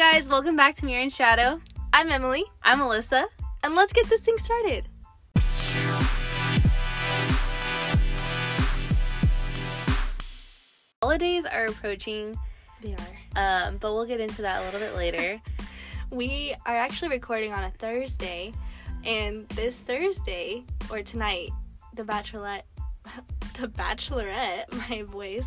guys, welcome back to Mirror and Shadow. I'm Emily, I'm Alyssa. and let's get this thing started. Holidays are approaching, They are. um, but we'll get into that a little bit later. We are actually recording on a Thursday, and this Thursday, or tonight, the Bachelorette, the Bachelorette, my voice,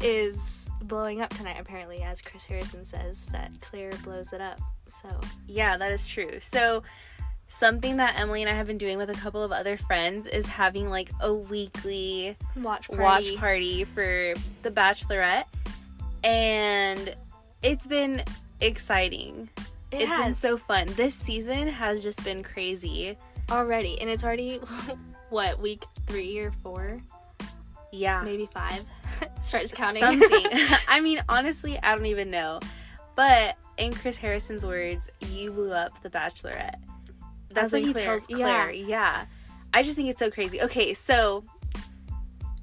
is blowing up tonight, apparently, as Chris Harrison says that Claire blows it up. So, yeah, that is true. So, something that Emily and I have been doing with a couple of other friends is having like a weekly watch party. watch party for The Bachelorette, and it's been exciting. It It's been so fun. This season has just been crazy. already, and it's already, what, week three or four? Yeah. Maybe five. Starts counting. Something. I mean, honestly, I don't even know. But in Chris Harrison's words, you blew up the Bachelorette. That's As what he Claire. tells Claire. Yeah. I just think it's so crazy. Okay, so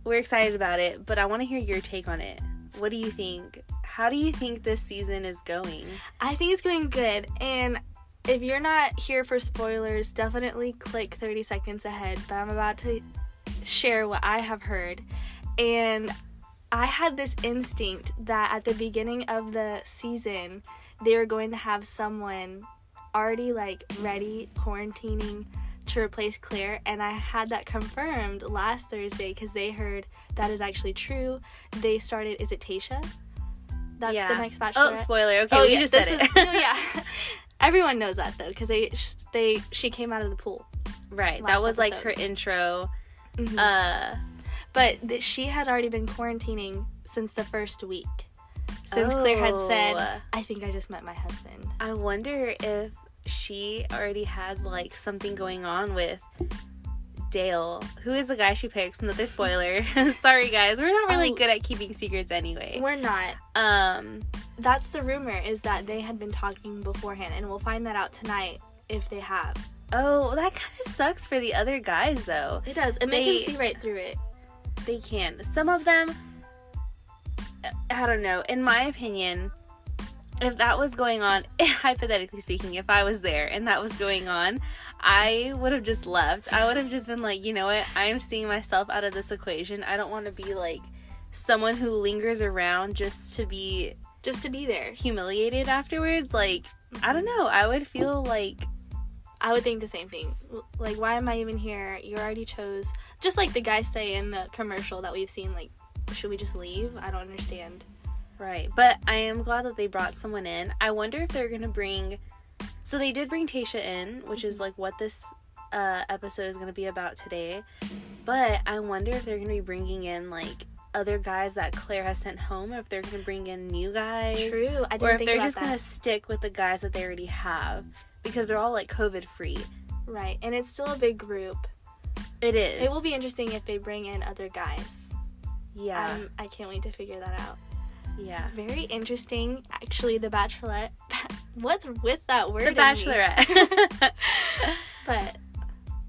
we're excited about it, but I want to hear your take on it. What do you think? How do you think this season is going? I think it's going good. And if you're not here for spoilers, definitely click 30 seconds ahead. But I'm about to share what I have heard. And I had this instinct that at the beginning of the season, they were going to have someone already like ready quarantining to replace Claire. And I had that confirmed last Thursday because they heard that is actually true. They started, is it Tayshia? That's Yeah. the next bachelorette. Oh, spoiler. Okay, we yeah, just said it. is- no, yeah. Everyone knows that though, because they they she came out of the pool. right. That was like her episode. intro. Mhm. Uh but th- she had already been quarantining since the first week. Since Claire had said, Oh. "I think I just met my husband." I wonder if she already had like something going on with Dale, who is the guy she picks. Another spoiler. Sorry guys, we're not really Oh. good at keeping secrets anyway. We're not. Um, That's the rumor is that they had been talking beforehand, and we'll find that out tonight if they have. oh, that kind of sucks for the other guys though. It does, and they, They- can see right through it. They can. Some of them, I don't know. In my opinion, if that was going on, hypothetically speaking, if I was there and that was going on, I would have just left. I would have just been like, you know what? I am seeing myself out of this equation. I don't want to be like someone who lingers around just to be Just to be there. humiliated afterwards. Like, I don't know. I would feel like, I would think the same thing. Like, why am I even here? You already chose. Just like the guys say in the commercial that we've seen, like, should we just leave? I don't understand. Right. But I am glad that they brought someone in. I wonder if they're going to bring. So they did bring Tayshia in, which is like what this uh, episode is going to be about today. But I wonder if they're going to be bringing in like other guys that Claire has sent home, or if they're going to bring in new guys. True. I didn't Or if think they're just going to stick with the guys that they already have because they're all like COVID free. Right, and it's still a big group. It is. It will be interesting if they bring in other guys. Yeah. Um, I can't wait to figure that out. yeah. Very interesting, actually. The Bachelorette. What's with that word? The? Bachelorette. But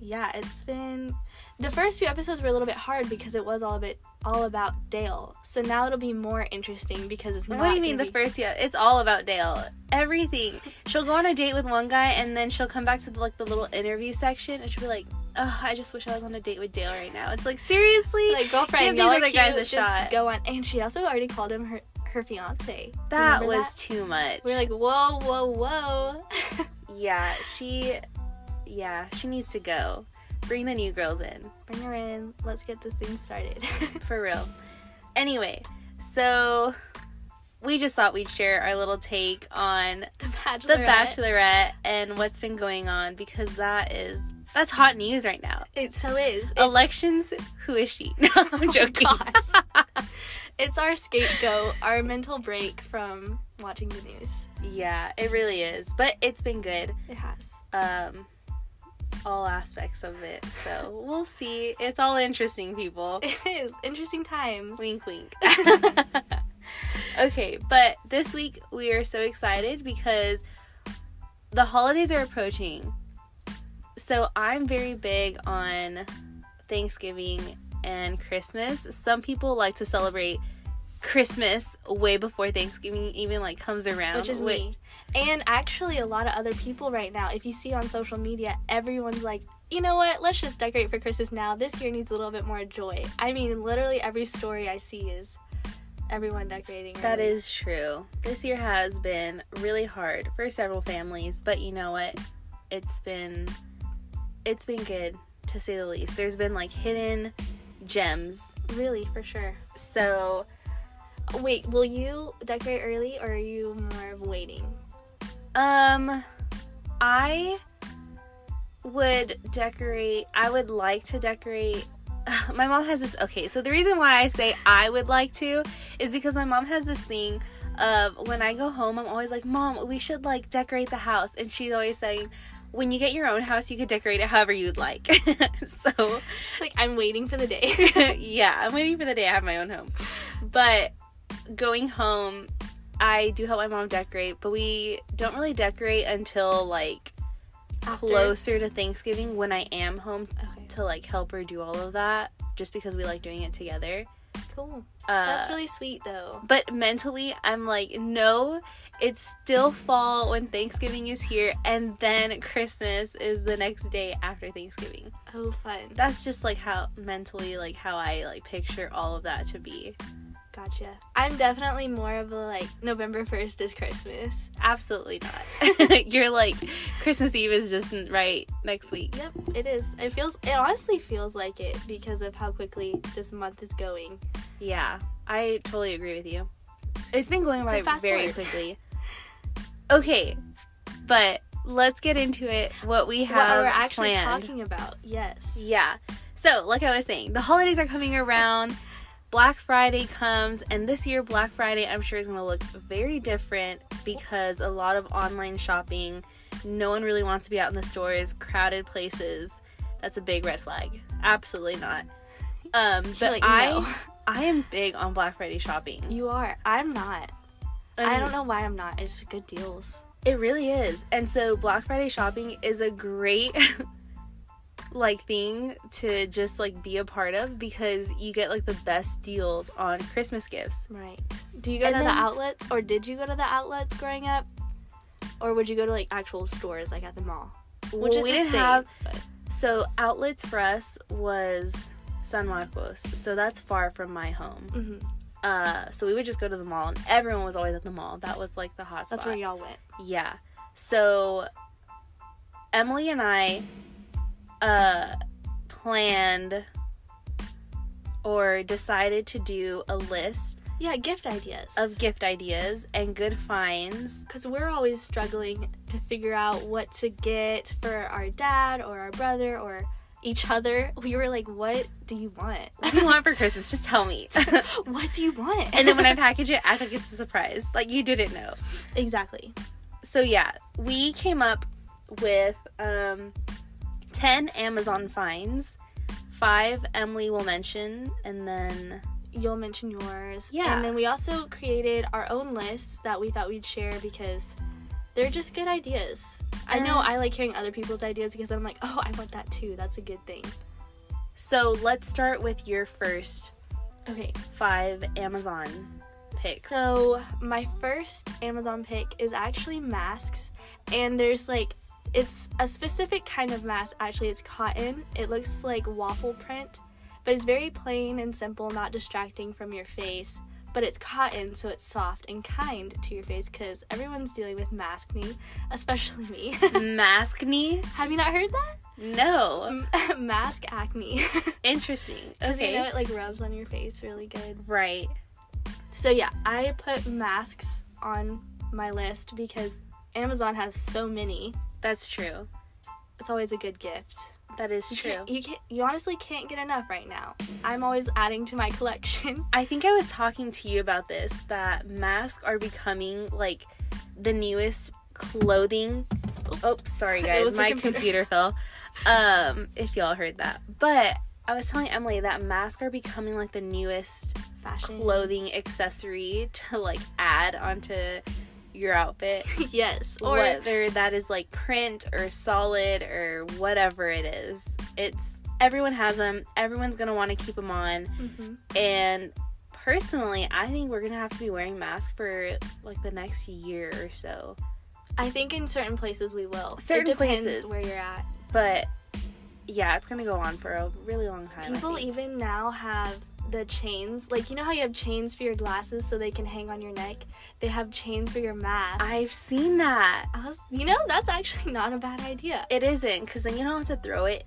yeah, it's been the first few episodes were a little bit hard because it was all a bit all about Dale. So now it'll be more interesting because it's not. What do you mean the be- first yeah? It's all about Dale. Everything. She'll go on a date with one guy and then she'll come back to the, like the little interview section and she'll be like, "Oh, I just wish I was on a date with Dale right now." It's like seriously, like girlfriend? Give y'all these guys a just shot. Go on, and she also already called him her her fiance. that Remember was too much. We are like, whoa, whoa, whoa. yeah, she, yeah, she needs to go. Bring the new girls in Bring her in. Let's get this thing started. for real. Anyway, so we just thought we'd share our little take on the Bachelorette. the Bachelorette and what's been going on because that is that's hot news right now. It so is. Elections, who is she? No, I'm joking. Oh, it's our scapegoat, our mental break from watching the news. yeah, it really is. But it's been good. It has. Um all aspects of it. So we'll see. It's all interesting, people. It is. Interesting times. Wink wink. okay, but this week we are so excited because the holidays are approaching. So I'm very big on Thanksgiving and Christmas. Some people like to celebrate Christmas way before Thanksgiving even like comes around. which is Wait, me. And actually, a lot of other people right now, if you see on social media, everyone's like, you know what, let's just decorate for Christmas now. This year needs a little bit more joy. I mean, literally every story I see is everyone decorating. That is true. This year has been really hard for several families, but you know what? It's been it's been good to say the least. There's been like hidden gems. really for sure. So, Wait, will you decorate early or are you more of waiting? um I would decorate. I would like to decorate my mom has this okay, so the reason why I say I would like to is because my mom has this thing of when I go home, I'm always like, Mom, we should like decorate the house. And she's always saying, When you get your own house, you could decorate it however you'd like. so, Like, I'm waiting for the day. yeah, I'm waiting for the day I have my own home. But going home, I do help my mom decorate, but we don't really decorate until like After- closer to Thanksgiving when I am home Okay, to like help her do all of that just because we like doing it together. cool. Uh, That's really sweet though. but mentally, I'm like, no, it's still fall when Thanksgiving is here, and then Christmas is the next day after Thanksgiving. Oh, fun. That's just like how mentally, like how I like picture all of that to be. Gotcha. I'm definitely more of a like November 1st is Christmas. Absolutely not. You're like Christmas Eve is just right next week. Yep, it is. It feels it honestly feels like it because of how quickly this month is going. Yeah, I totally agree with you. It's been going by fast very quickly. Okay, but let's get into it. What we have What we're actually planned. talking about. Yes. Yeah. So, like I was saying, the holidays are coming around. Black Friday comes, and this year, Black Friday, I'm sure is going to look very different because a lot of online shopping, no one really wants to be out in the stores, crowded places. That's a big red flag. Absolutely not. Um, but like, I. I am big on Black Friday shopping. You are. I'm not. I mean, don't know why I'm not. It's good deals. It really is. And so Black Friday shopping is a great like thing to just like be a part of because you get like the best deals on Christmas gifts. Right. Do you go And to then- the outlets or did you go to the outlets growing up? Or would you go to like actual stores like at the mall? Which Well, is we didn't same, have but- so outlets for us was San Marcos. So that's far from my home. Mhm. Uh so we would just go to the mall and everyone was always at the mall. That was like the hot spot. That's where y'all went. Yeah. So Emily and I uh planned or decided to do a list Yeah, gift ideas. of gift ideas and good finds. because we're always struggling to figure out what to get for our dad or our brother or each other. We were like, what do you want? What do you want for Christmas? Just tell me. what do you want? and then when I package it, act like it's a surprise. Like you didn't know. exactly. So yeah, we came up with um 10 Amazon finds. Five Emily will mention and then You'll mention yours. Yeah. And then we also created our own list that we thought we'd share because they're just good ideas. I know I like hearing other people's ideas because I'm like, oh, I want that too. That's a good thing. So let's start with your first Okay. five Amazon picks. So my first Amazon pick is actually masks, and there's like it's a specific kind of mask. Actually, it's cotton. It looks like waffle print, but it's very plain and simple, not distracting from your face. But it's cotton, so it's soft and kind to your face because everyone's dealing with maskne, especially me. Maskne? Have you not heard that? No. M- Mask acne. Interesting. Because Okay. you know it like rubs on your face really good. right. So yeah, I put masks on my list because Amazon has so many. That's true. It's always a good gift. That is You true. can't, you can you honestly can't get enough right now. I'm always adding to my collection. I think I was talking to you about this that masks are becoming like the newest clothing. Oh, sorry guys, was my computer. computer fell. Um, if y'all heard that. But I was telling Emily that masks are becoming like the newest Fashion clothing accessory to like add onto your outfit. yes. Or whether that is like print or solid or whatever it is. It's everyone has them. Everyone's going to want to keep them on Mhm. and personally, I think we're gonna have to be wearing masks for like the next year or so. I think in certain places we will. Certain it depends places. where you're at. But yeah, it's gonna go on for a really long time. People even now have the chains. Like you know how you have chains for your glasses so they can hang on your neck. They have chains for your mask. I've seen that. I was, you know, that's actually not a bad idea. It isn't, because then you don't have to throw it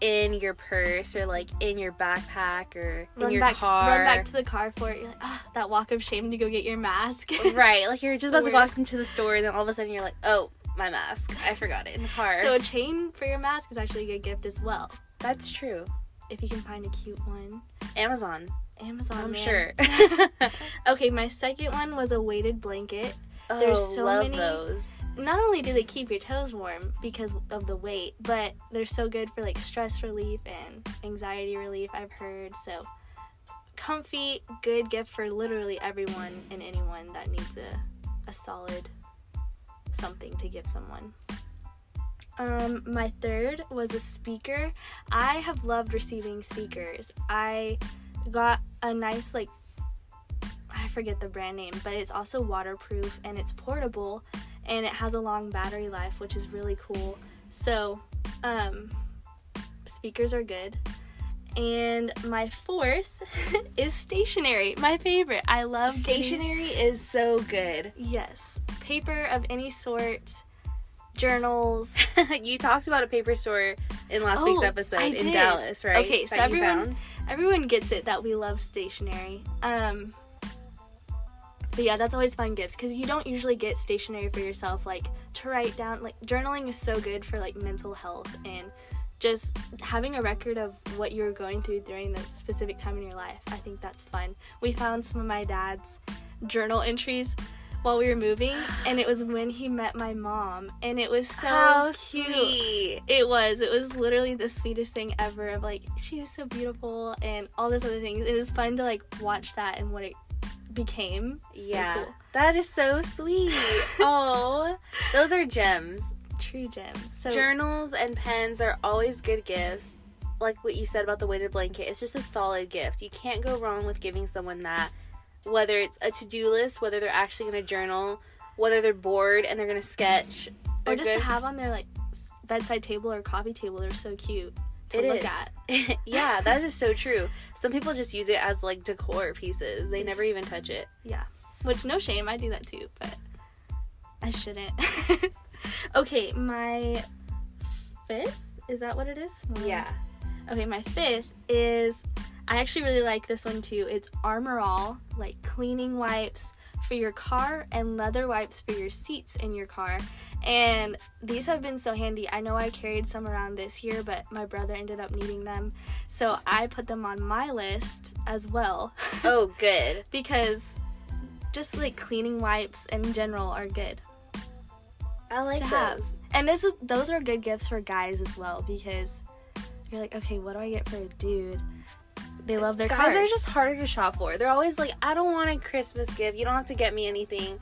in your purse or like in your backpack or in run your back, car. run back to the car for it. You're like, ah, that walk of shame to go get your mask. right, like you're just about to walk into the store, and then all of a sudden you're like, oh, my mask. I forgot it in the car. so a chain for your mask is actually a good gift as well. that's true. If you can find a cute one. Amazon, Amazon. I'm man. sure. Okay, my second one was a weighted blanket. oh, There's so love many- those. Not only do they keep your toes warm because of the weight, but they're so good for like stress relief and anxiety relief, I've heard. So comfy, good gift for literally everyone and anyone that needs a, a solid something to give someone. Um, my third was a speaker. I have loved receiving speakers. I got a nice like I forget the brand name, but it's also waterproof and it's portable and it has a long battery life, which is really cool. So, um, speakers are good. And my fourth is stationery, my favorite. I love getting- Stationery is so good. Yes, paper of any sort, journals. you talked about a paper store in last week's Oh, episode I in did. Dallas, right? Okay, so That you everyone-? Everyone gets it that we love stationery. Um, but yeah, that's always fun gifts because you don't usually get stationery for yourself, like to write down. Like journaling is so good for like mental health and just having a record of what you're going through during the specific time in your life. I think that's fun. We found some of my dad's journal entries while we were moving, and it was when he met my mom, and it was so How cute. sweet. It was. It was literally the sweetest thing ever. Of like, she was so beautiful and all this other things. It was fun to like watch that and what it became. So Yeah, cool. that is so sweet. oh, those are gems. true gems. So Journals and pens are always good gifts. Like what you said about the weighted blanket, it's just a solid gift. You can't go wrong with giving someone that. Whether it's a to-do list, whether they're actually going to journal, whether they're bored and they're going to sketch, or they're just good. to have on their like bedside table or coffee table. They're so cute to It look is. at. yeah, that is so true. Some people just use it as like decor pieces. They never even touch it. Yeah. Which no shame, I do that too, but I shouldn't. okay, my fifth is that what it is? One, Okay, my fifth is I actually really like this one too. It's Armor All, like cleaning wipes for your car and leather wipes for your seats in your car. And these have been so handy. I know I carried some around this year, but my brother ended up needing them. So I put them on my list as well Oh, good. because just like cleaning wipes in general are good. I like To those. have. And this is those are good gifts for guys as well because you're like, okay, what do I get for a dude? They love their Guys cars. are just harder to shop for. They're always like, I don't want a Christmas gift. You don't have to get me anything.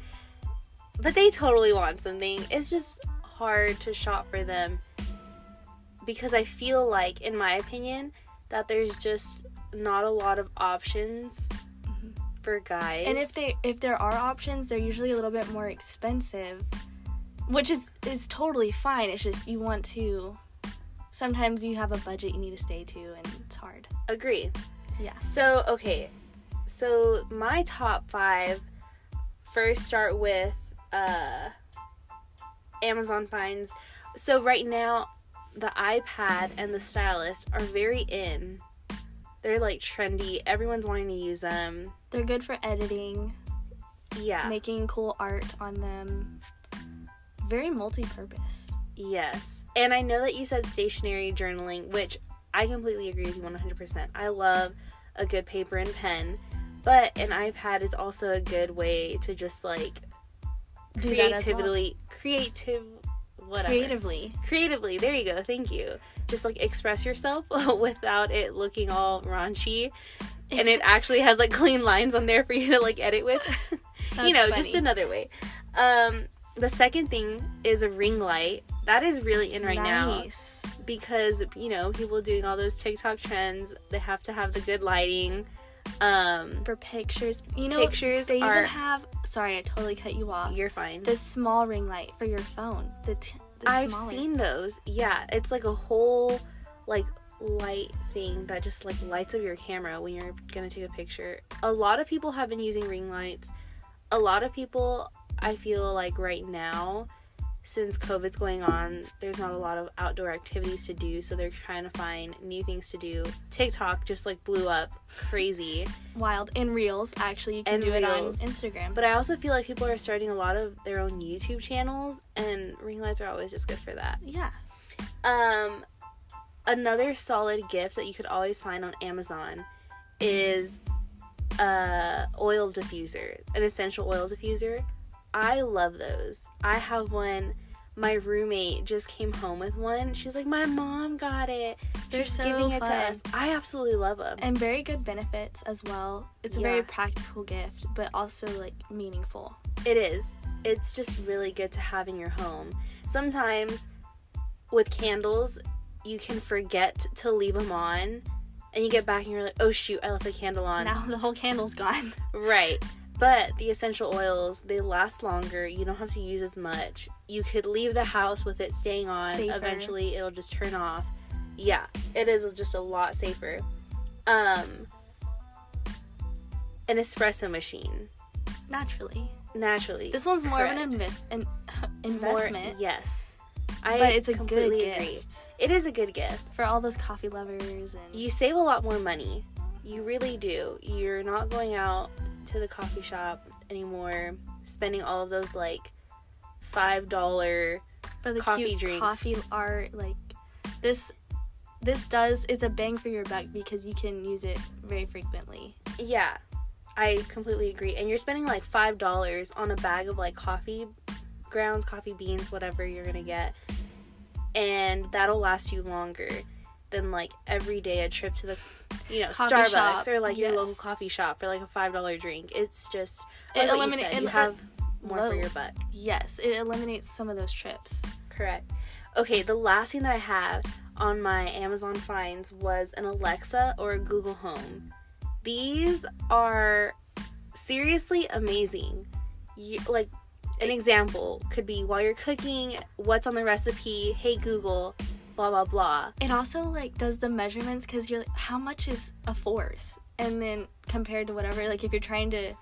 But they totally want something. It's just hard to shop for them because I feel like, in my opinion, that there's just not a lot of options Mhm. for guys. and if they if there are options, they're usually a little bit more expensive, which is is totally fine. It's just you want to. Sometimes you have a budget you need to stay to, and it's hard. agree. Yeah. So, okay. So, my top five first start with uh, Amazon finds. So, right now, the iPad and the stylus are very in. They're like trendy. Everyone's wanting to use them. They're good for editing, Yeah. making cool art on them. Very multi-purpose. Yes. And I know that you said stationery journaling, which I completely agree with you 100%. I love a good paper and pen, but an iPad is also a good way to just like Do that as well. creatively, creative, whatever. Creatively. Creatively. There you go. Thank you. Just like express yourself without it looking all raunchy. And it actually has like clean lines on there for you to like edit with. you know, just another way. Um, the second thing is a ring light. That is really in right now because you know people doing all those TikTok trends. They have to have the good lighting. Um, For pictures, you know, Pictures they are- even have. Sorry, I totally cut you off. you're fine. The small ring light for your phone. The, t- the I've smaller. seen those. Yeah, it's like a whole like light thing that just like lights up your camera when you're gonna take a picture. A lot of people have been using ring lights. A lot of people, I feel like right now, since COVID's going on, there's not a lot of outdoor activities to do, so they're trying to find new things to do. TikTok just like blew up crazy. wild in reels. Actually, you can And do Reels. it on Instagram. But I also feel like people are starting a lot of their own YouTube channels, and ring lights are always just good for that. yeah, Um, another solid gift that you could always find on Amazon is a oil diffuser, an essential oil diffuser. I love those. I have one. My roommate just came home with one. She's like, "My mom got it. they're She's so giving it fun. to us." I absolutely love them. and very good benefits as well. It's a Yeah. very practical gift, but also like meaningful. It is. It's just really good to have in your home. Sometimes with candles, you can forget to leave them on, and you get back and you're like, "Oh shoot, I left the candle on." Now the whole candle's gone. Right. But the essential oils, they last longer. You don't have to use as much. You could leave the house with it staying on. Safer. Eventually, it'll just turn off. Yeah, it is just a lot safer. Um, an espresso machine, Naturally, naturally. this one's more of an invest an More- investment, yes. I but it's a good gift agree. It is a good gift. for all those coffee lovers and You save a lot more money. You really do. You're not going out to the coffee shop anymore, spending all of those like five dollar. for the coffee cute drinks. coffee art like this this does it's a bang for your buck because you can use it very frequently Yeah, I completely agree. And you're spending like five dollars on a bag of like coffee grounds, coffee beans, whatever you're gonna get, and that'll last you longer than like every day a trip to the you know Coffee Starbucks shop, or like your local coffee shop for like a five dollar drink. It's just It like what you eliminate- said, it- you have more for your buck. yes it eliminates some of those trips Correct. Okay, the last thing that I have on my Amazon finds was an Alexa or a Google Home. These are seriously amazing. You, like an example could be while you're cooking, what's on the recipe? Hey Google, blah blah blah. it also like does the measurements because you're like how much is a fourth and then compared to whatever like if you're trying to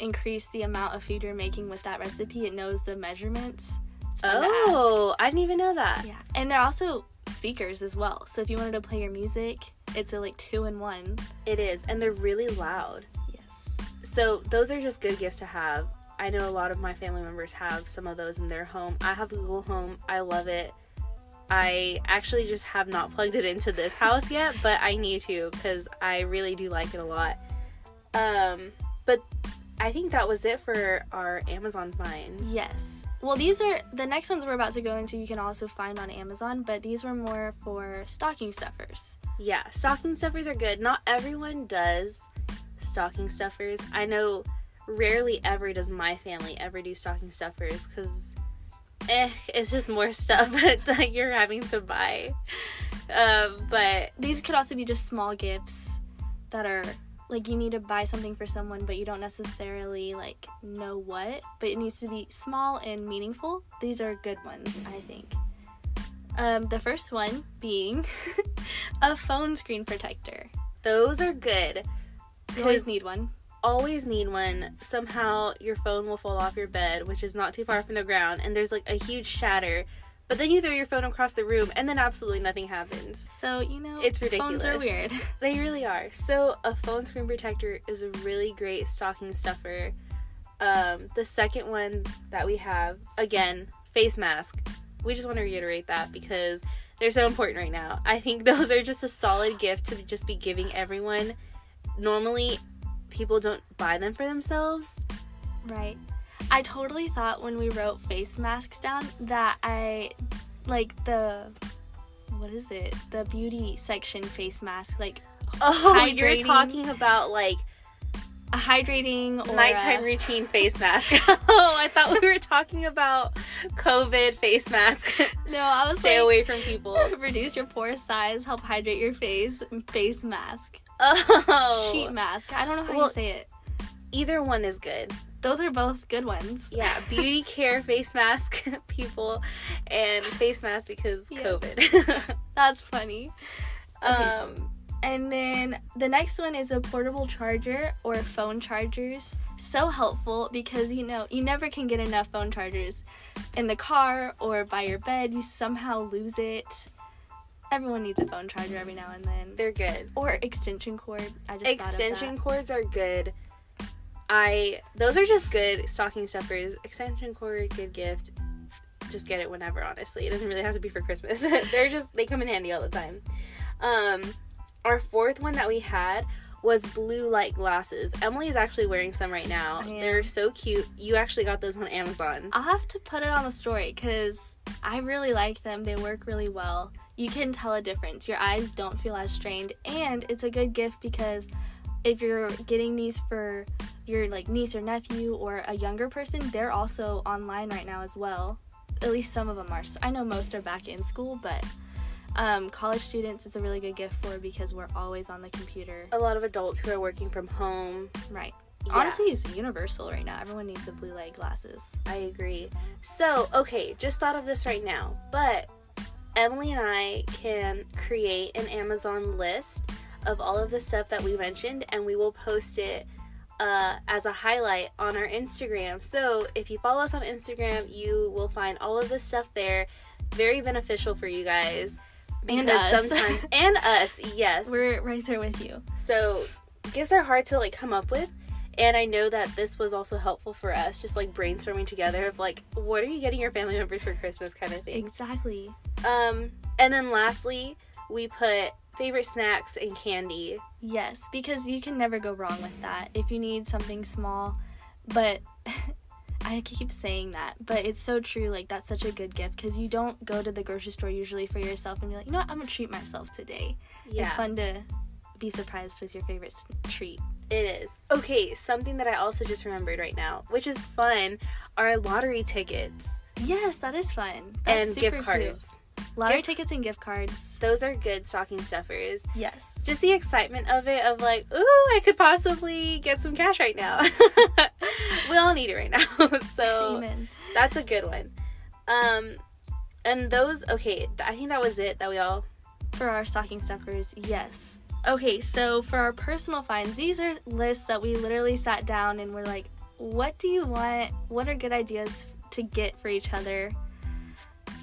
increase the amount of food you're making with that recipe it knows the measurements It's fun to ask. Oh, I didn't even know that. yeah and they're also speakers as well so if you wanted to play your music it's a like two in one It is, and they're really loud. yes So those are just good gifts to have. I know a lot of my family members have some of those in their home. I have Google Home. I love it. I actually just have not plugged it into this house yet, but I need to because I really do like it a lot. Um, but I think that was it for our Amazon finds. Yes. Well, these are the next ones we're about to go into. You can also find on Amazon, but these were more for stocking stuffers. Yeah, stocking stuffers are good. Not everyone does stocking stuffers. I know rarely ever does my family ever do stocking stuffers because eh, it's just more stuff that you're having to buy. Um, but These could also be just small gifts that are like you need to buy something for someone, but you don't necessarily like know what. But it needs to be small and meaningful. These are good ones, I think. Um, the first one being a phone screen protector. those are good. You always need one. Always need one. Somehow your phone will fall off your bed, which is not too far from the ground, and there's like a huge shatter. But then you throw your phone across the room, and then absolutely nothing happens. So you know, It's ridiculous. Phones are weird. They really are. So a phone screen protector is a really great stocking stuffer. Um, the second one that we have, again, face mask. We just want to reiterate that because they're so important right now. I think those are just a solid gift to just be giving everyone. Normally, people don't buy them for themselves. Right. I totally thought when we wrote face masks down that I like the what is it? The beauty section face mask, like Oh, you're talking about like a hydrating or nighttime a- routine face mask. oh, I thought we were talking about COVID face mask. No, I was Stay like, away from people. reduce your pore size, help hydrate your face, face mask. Oh, sheet mask. I don't know how Well- you say it. either one is good. Those are both good ones. Yeah, beauty care face mask people and face mask because Yes. COVID. That's funny. Okay. um And then the next one is a portable charger or phone chargers. So helpful because you know, you never can get enough phone chargers in the car or by your bed. You somehow lose it. Everyone needs a phone charger every now and then. they're good. Or extension cord. I just Extension cords are good. I those are just good stocking stuffers. Extension cord, good gift. Just get it whenever, honestly. It doesn't really have to be for Christmas. They're just they come in handy all the time. Um our fourth one that we had was blue light glasses. Emily is actually wearing some right now. Am. They're so cute. You actually got those on Amazon. I'll have to put it on the story because I really like them. They work really well. You can tell a difference. Your eyes don't feel as strained, and it's a good gift because if you're getting these for your like niece or nephew or a younger person, they're also online right now as well. At least some of them are. I know most are back in school, but um, college students, it's a really good gift for because we're always on the computer. A lot of adults who are working from home. Right. Yeah. Honestly, it's universal right now. Everyone needs the blue light glasses. I agree. So, okay, just thought of this right now, but Emily and I can create an Amazon list of all of the stuff that we mentioned, and we will post it uh, as a highlight on our Instagram. So, if you follow us on Instagram, you will find all of this stuff there. Very beneficial for you guys. And us. sometimes and us, yes. We're right there with you. So gifts are hard to like come up with. And I know that this was also helpful for us, just like brainstorming together of like, what are you getting your family members for Christmas kind of thing. Exactly. Um, and then lastly, we put favorite snacks and candy. Yes, because you can never go wrong with that. If you need something small, but I keep saying that, but it's so true. Like, that's such a good gift because you don't go to the grocery store usually for yourself and be like, you know what, I'm gonna treat myself today. Yeah, It's fun to be surprised with your favorite treat. it is. Okay, something that I also just remembered right now, which is fun, are lottery tickets Yes, that is fun. That's and super gift cute. Gift- tickets and gift cards. Those are good stocking stuffers. Yes. just the excitement of it of like ooh i could possibly get some cash right now we all need it right now so Amen. that's a good one um and those okay i think that was it that we all For our stocking stuffers, yes. Okay, so for our personal finds, these are lists that we literally sat down and we're like, what do you want? What are good ideas to get for each other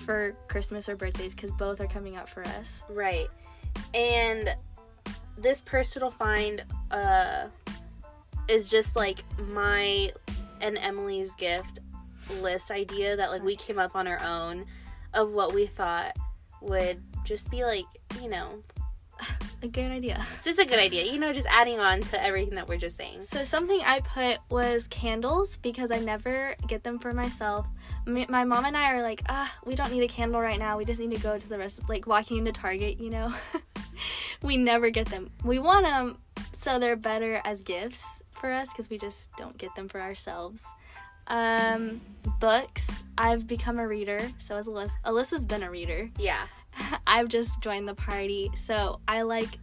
for Christmas or birthdays? Because both are coming up for us. right and this personal find uh is just like my and emily's gift list idea that like we came up on our own of what we thought would just be like you know A good idea. just a good idea you know just adding on to everything that we're just saying So something I put was candles because I never get them for myself. My mom and I are like, ah, we don't need a candle right now. We just need to go to the rest, like walking into Target, you know. we never get them. We want them so they're better as gifts for us because we just don't get them for ourselves. Um, books. I've become a reader. So as Alyssa. Alyssa's been a reader. yeah I've just joined the party. So I like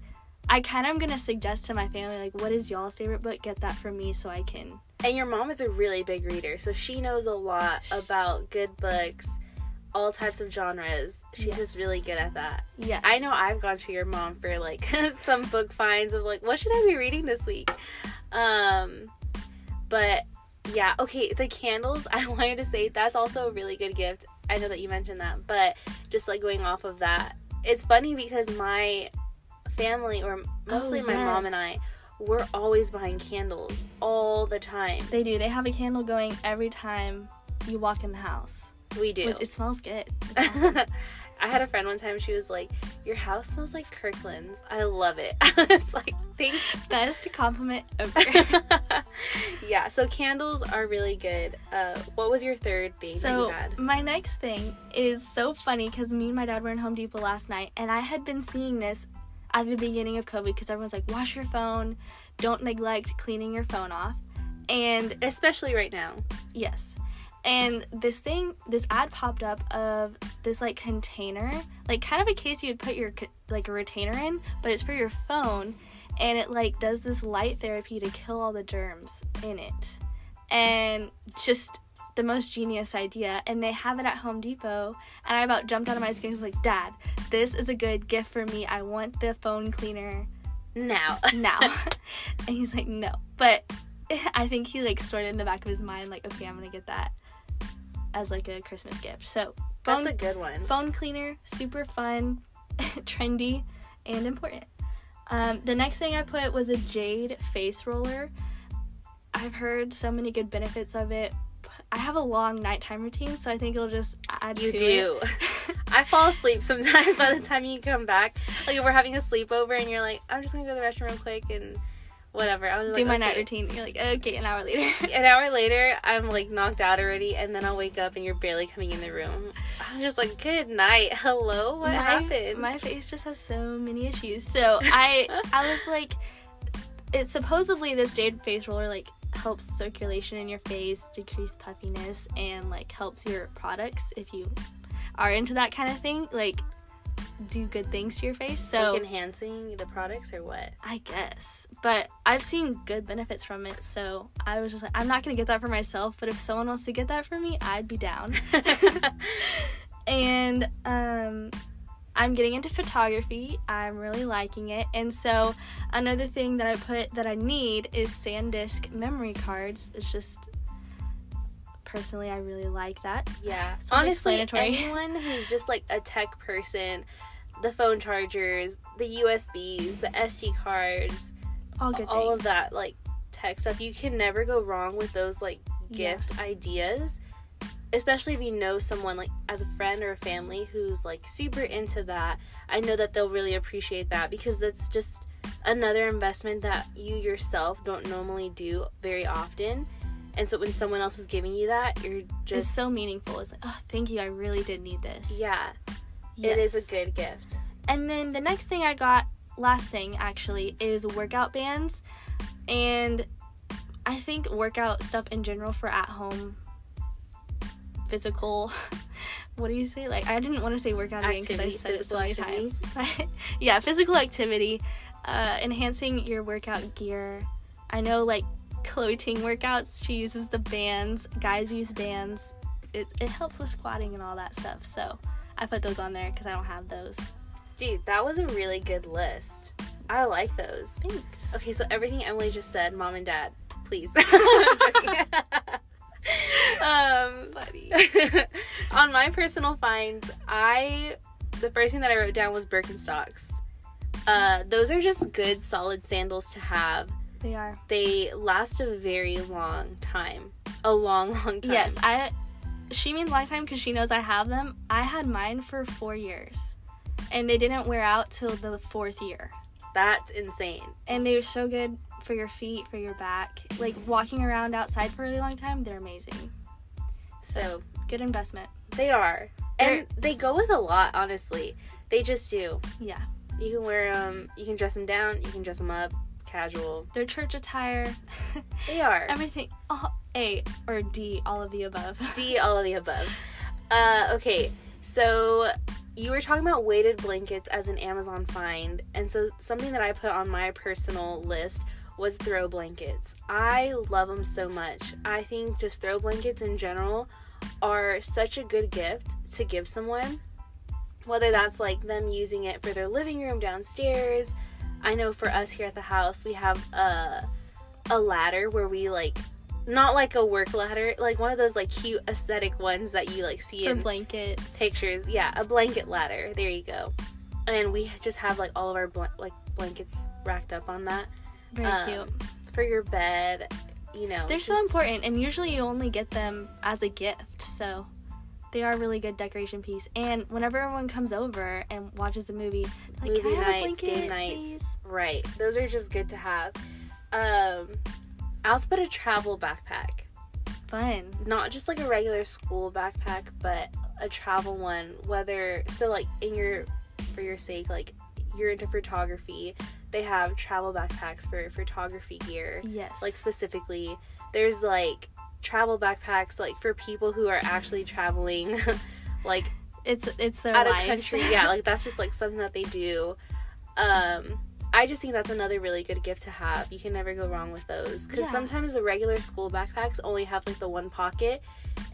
I kind of am gonna suggest to my family like, what is y'all's favorite book? Get that for me so I can. and your mom is a really big reader so she knows a lot about good books all types of genres she's Yes. just really good at that Yeah. i know i've gone to your mom for like some book finds of like what should i be reading this week um but yeah okay the candles i wanted to say that's also a really good gift i know that you mentioned that but just like going off of that it's funny because my family or mostly oh, my yes. mom and i we're always buying candles all the time They do. They have a candle going every time you walk in the house. we do Which it smells good. Awesome. I had a friend one time. She was like, "Your house smells like Kirkland's." I love it. I was like, "Thanks." Best compliment ever. yeah. So candles are really good. Uh, what was your third thing that so you had? my next thing is so funny because me and my dad were in Home Depot last night, and I had been seeing this at the beginning of COVID because everyone's like, wash your phone, don't neglect cleaning your phone off, and Especially right now. Yes. And this thing, this ad popped up of this like container, like kind of a case you'd put your like a retainer in, but it's for your phone. and it like does this light therapy to kill all the germs in it. And just the most genius idea and they have it at Home Depot and I about jumped out of my skin because like dad this is a good gift for me I want the phone cleaner now now and he's like no but I think he like stored it in the back of his mind like okay I'm gonna get that as like a Christmas gift so phone, that's a good one phone cleaner super fun trendy and important um, the next thing I put was a jade face roller I've heard so many good benefits of it I have a long nighttime routine, so I think it'll just add you to do. it. I fall asleep sometimes by the time you come back. Like if we're having a sleepover and you're like, I'm just gonna go to the restroom real quick and whatever. I was do like, my okay. night routine. You're like, okay, an hour later. An hour later, I'm like knocked out already, and then I'll wake up and you're barely coming in the room. I'm just like, good night, hello, what my, happened? My face just has so many issues. So I, I was like, it's supposedly this jade face roller like helps circulation in your face, decrease puffiness, and like helps your products if you are into that kind of thing. Like do good things to your face. So like enhancing the products or what? I guess. But I've seen good benefits from it, so I was just like, I'm not gonna get that for myself, but if someone wants to get that for me, I'd be down. and um I'm getting into photography. I'm really liking it. And so another thing that I put that I need is SanDisk memory cards. It's just personally I really like that. Yeah. Honestly, anyone who's just like a tech person, the phone chargers, the USBs, the SD cards, all good all things. of that like tech stuff, you can never go wrong with those like gift Yeah. ideas. Especially if you know someone like as a friend or a family who's like super into that. I know that they'll really appreciate that because that's just another investment that you yourself don't normally do very often. And so when someone else is giving you that, you're just It's so meaningful. It's like, oh, thank you. I really did need this. yeah, it is a good gift. And then the next thing I got, last thing actually, is workout bands. And I think workout stuff in general for at home physical what do you say? Like I didn't want to say workout again because I said it so many physical times. But yeah, physical activity, uh, enhancing your workout gear. I know like Chloe Ting workouts, she uses the bands. Guys use bands. It, it helps with squatting and all that stuff. So I put those on there because I don't have those. Dude, that was a really good list. I like those. Thanks. Okay, so everything Emily just said, mom and dad, please. Um, Buddy. on my personal finds, I the first thing that I wrote down was Birkenstocks. Uh, those are just good, solid sandals to have. They are. They last a very long time, a long, long time. Yes, I. She means lifetime because she knows I have them. I had mine for four years, and they didn't wear out till the fourth year. that's insane. And they were so good for your feet, for your back. Like walking around outside for a really long time, they're amazing. So Good investment. they are, and they go with a lot. Honestly, they just do. Yeah, You can wear them. You can dress them down. You can dress them up. Casual. their church attire, They are. everything. Oh, A or D, all of the above. D, all of the above. Uh, okay, so you were talking about weighted blankets as an Amazon find, and so something that I put on my personal list was throw blankets. I love them so much. I think just throw blankets in general are such a good gift to give someone. Whether that's like them using it for their living room downstairs. I know for us here at the house, we have a a ladder where we like not like a work ladder, like one of those like cute aesthetic ones that you like see For in blankets. pictures. Yeah, a blanket ladder. There you go. And we just have like all of our bl- like blankets racked up on that Very um, cute. for your bed. You know, They're so important, and usually you only get them as a gift, so they are a really good decoration piece. And whenever everyone comes over and watches a movie, like, movie can I have a nights, blanket, game nights. please?" Right. Those are just good to have. Um, I also put a travel backpack. Fun. not just like a regular school backpack, but a travel one. Whether so, like in your for your sake, like you're into photography, they have travel backpacks for photography gear. Yes. Like specifically, there's like travel backpacks like for people who are actually traveling, like it's it's their out life. of country. Yeah, like that's just like something that they do. Um, I just think that's another really good gift to have. You can never go wrong with those because Yeah. sometimes the regular school backpacks only have like the one pocket,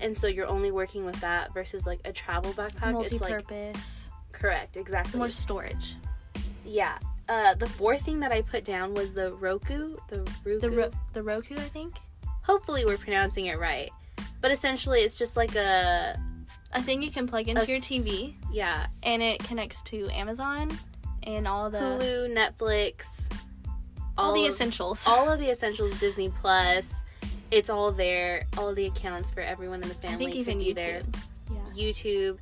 and so you're only working with that versus like a travel backpack. It's like Multi-purpose, correct, exactly. more storage. yeah. Uh, the fourth thing that I put down was the Roku. The Roku. The Ro- the Roku, I think, Hopefully, we're pronouncing it right. But essentially, it's just like a a thing you can plug into your TV, yeah and it connects to Amazon and all the Hulu, Netflix, all, the of- essentials. all of the essentials disney plus it's all there all the accounts for everyone in the family. I think even YouTube. there Yeah. youtube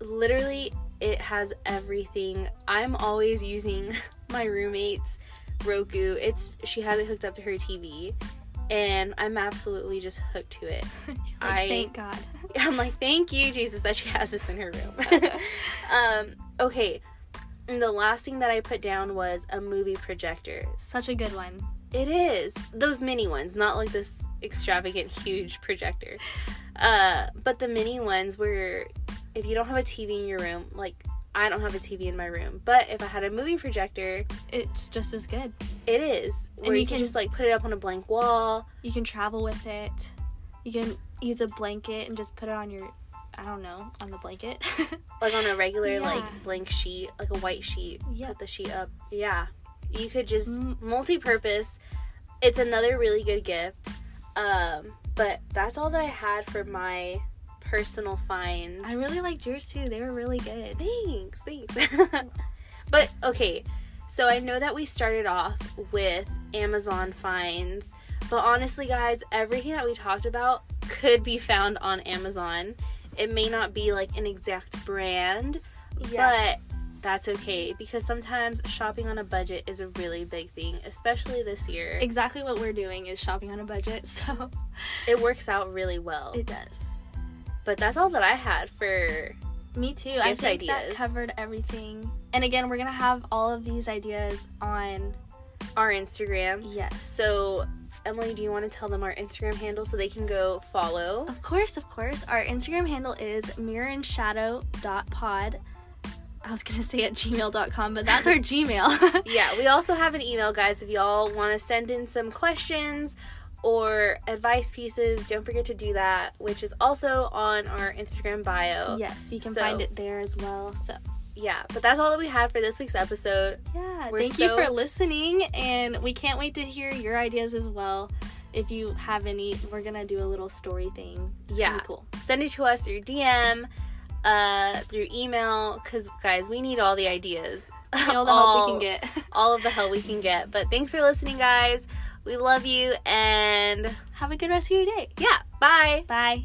literally it has everything i'm always using my roommate's roku it's she has it hooked up to her tv and i'm absolutely just hooked to it Like, I- thank God. i'm like thank you jesus that she has this in her room um okay and the last thing that i put down was a movie projector Such a good one. it is those mini ones, not like this extravagant huge projector. Uh, but the mini ones where if you don't have a TV in your room, like I don't have a TV in my room, but if I had a movie projector, It's just as good. it is. Where you you, can can- just like put it up on a blank wall. You can travel with it. You can use a blanket and just put it on your, I don't know, on the blanket. Like on a regular Yeah. like blank sheet, like a white sheet. Yeah. Put the sheet up. Yeah. You could just Mm. multi-purpose. It's another really good gift. Um, but that's all that I had for my personal finds. I really liked yours too. They were really good. Thanks, thanks. but okay, so I know that we started off with Amazon finds, but honestly, guys, everything that we talked about could be found on Amazon. It may not be like an exact brand, but that's okay because sometimes shopping on a budget is a really big thing, especially this year. exactly what we're doing is shopping on a budget, so It works out really well. it does. But that's all that I had for Me too. I Gift think that covered everything. And again, we're gonna have all of these ideas on our Instagram. yes. So, Emily, do you want to tell them our Instagram handle so they can go follow? Of course, of course. Our Instagram handle is mirrorandshadow.pod. I was gonna say at gmail.com, but that's our Gmail. Yeah, we also have an email, guys. If y'all want to send in some questions or advice pieces, don't forget to do that, which is also on our Instagram bio. yes, you can So- find it there as well. So Yeah, but that's all that we had for this week's episode. yeah, We're thank you for listening, and we can't wait to hear your ideas as well. If you have any, we're gonna do a little story thing. It's Yeah. cool. Send it to us through DM, uh, through email, because, guys, we need all the ideas. All the help we can get. all of the help we can get. But thanks for listening, guys. We love you, and have a good rest of your day. yeah, bye. Bye.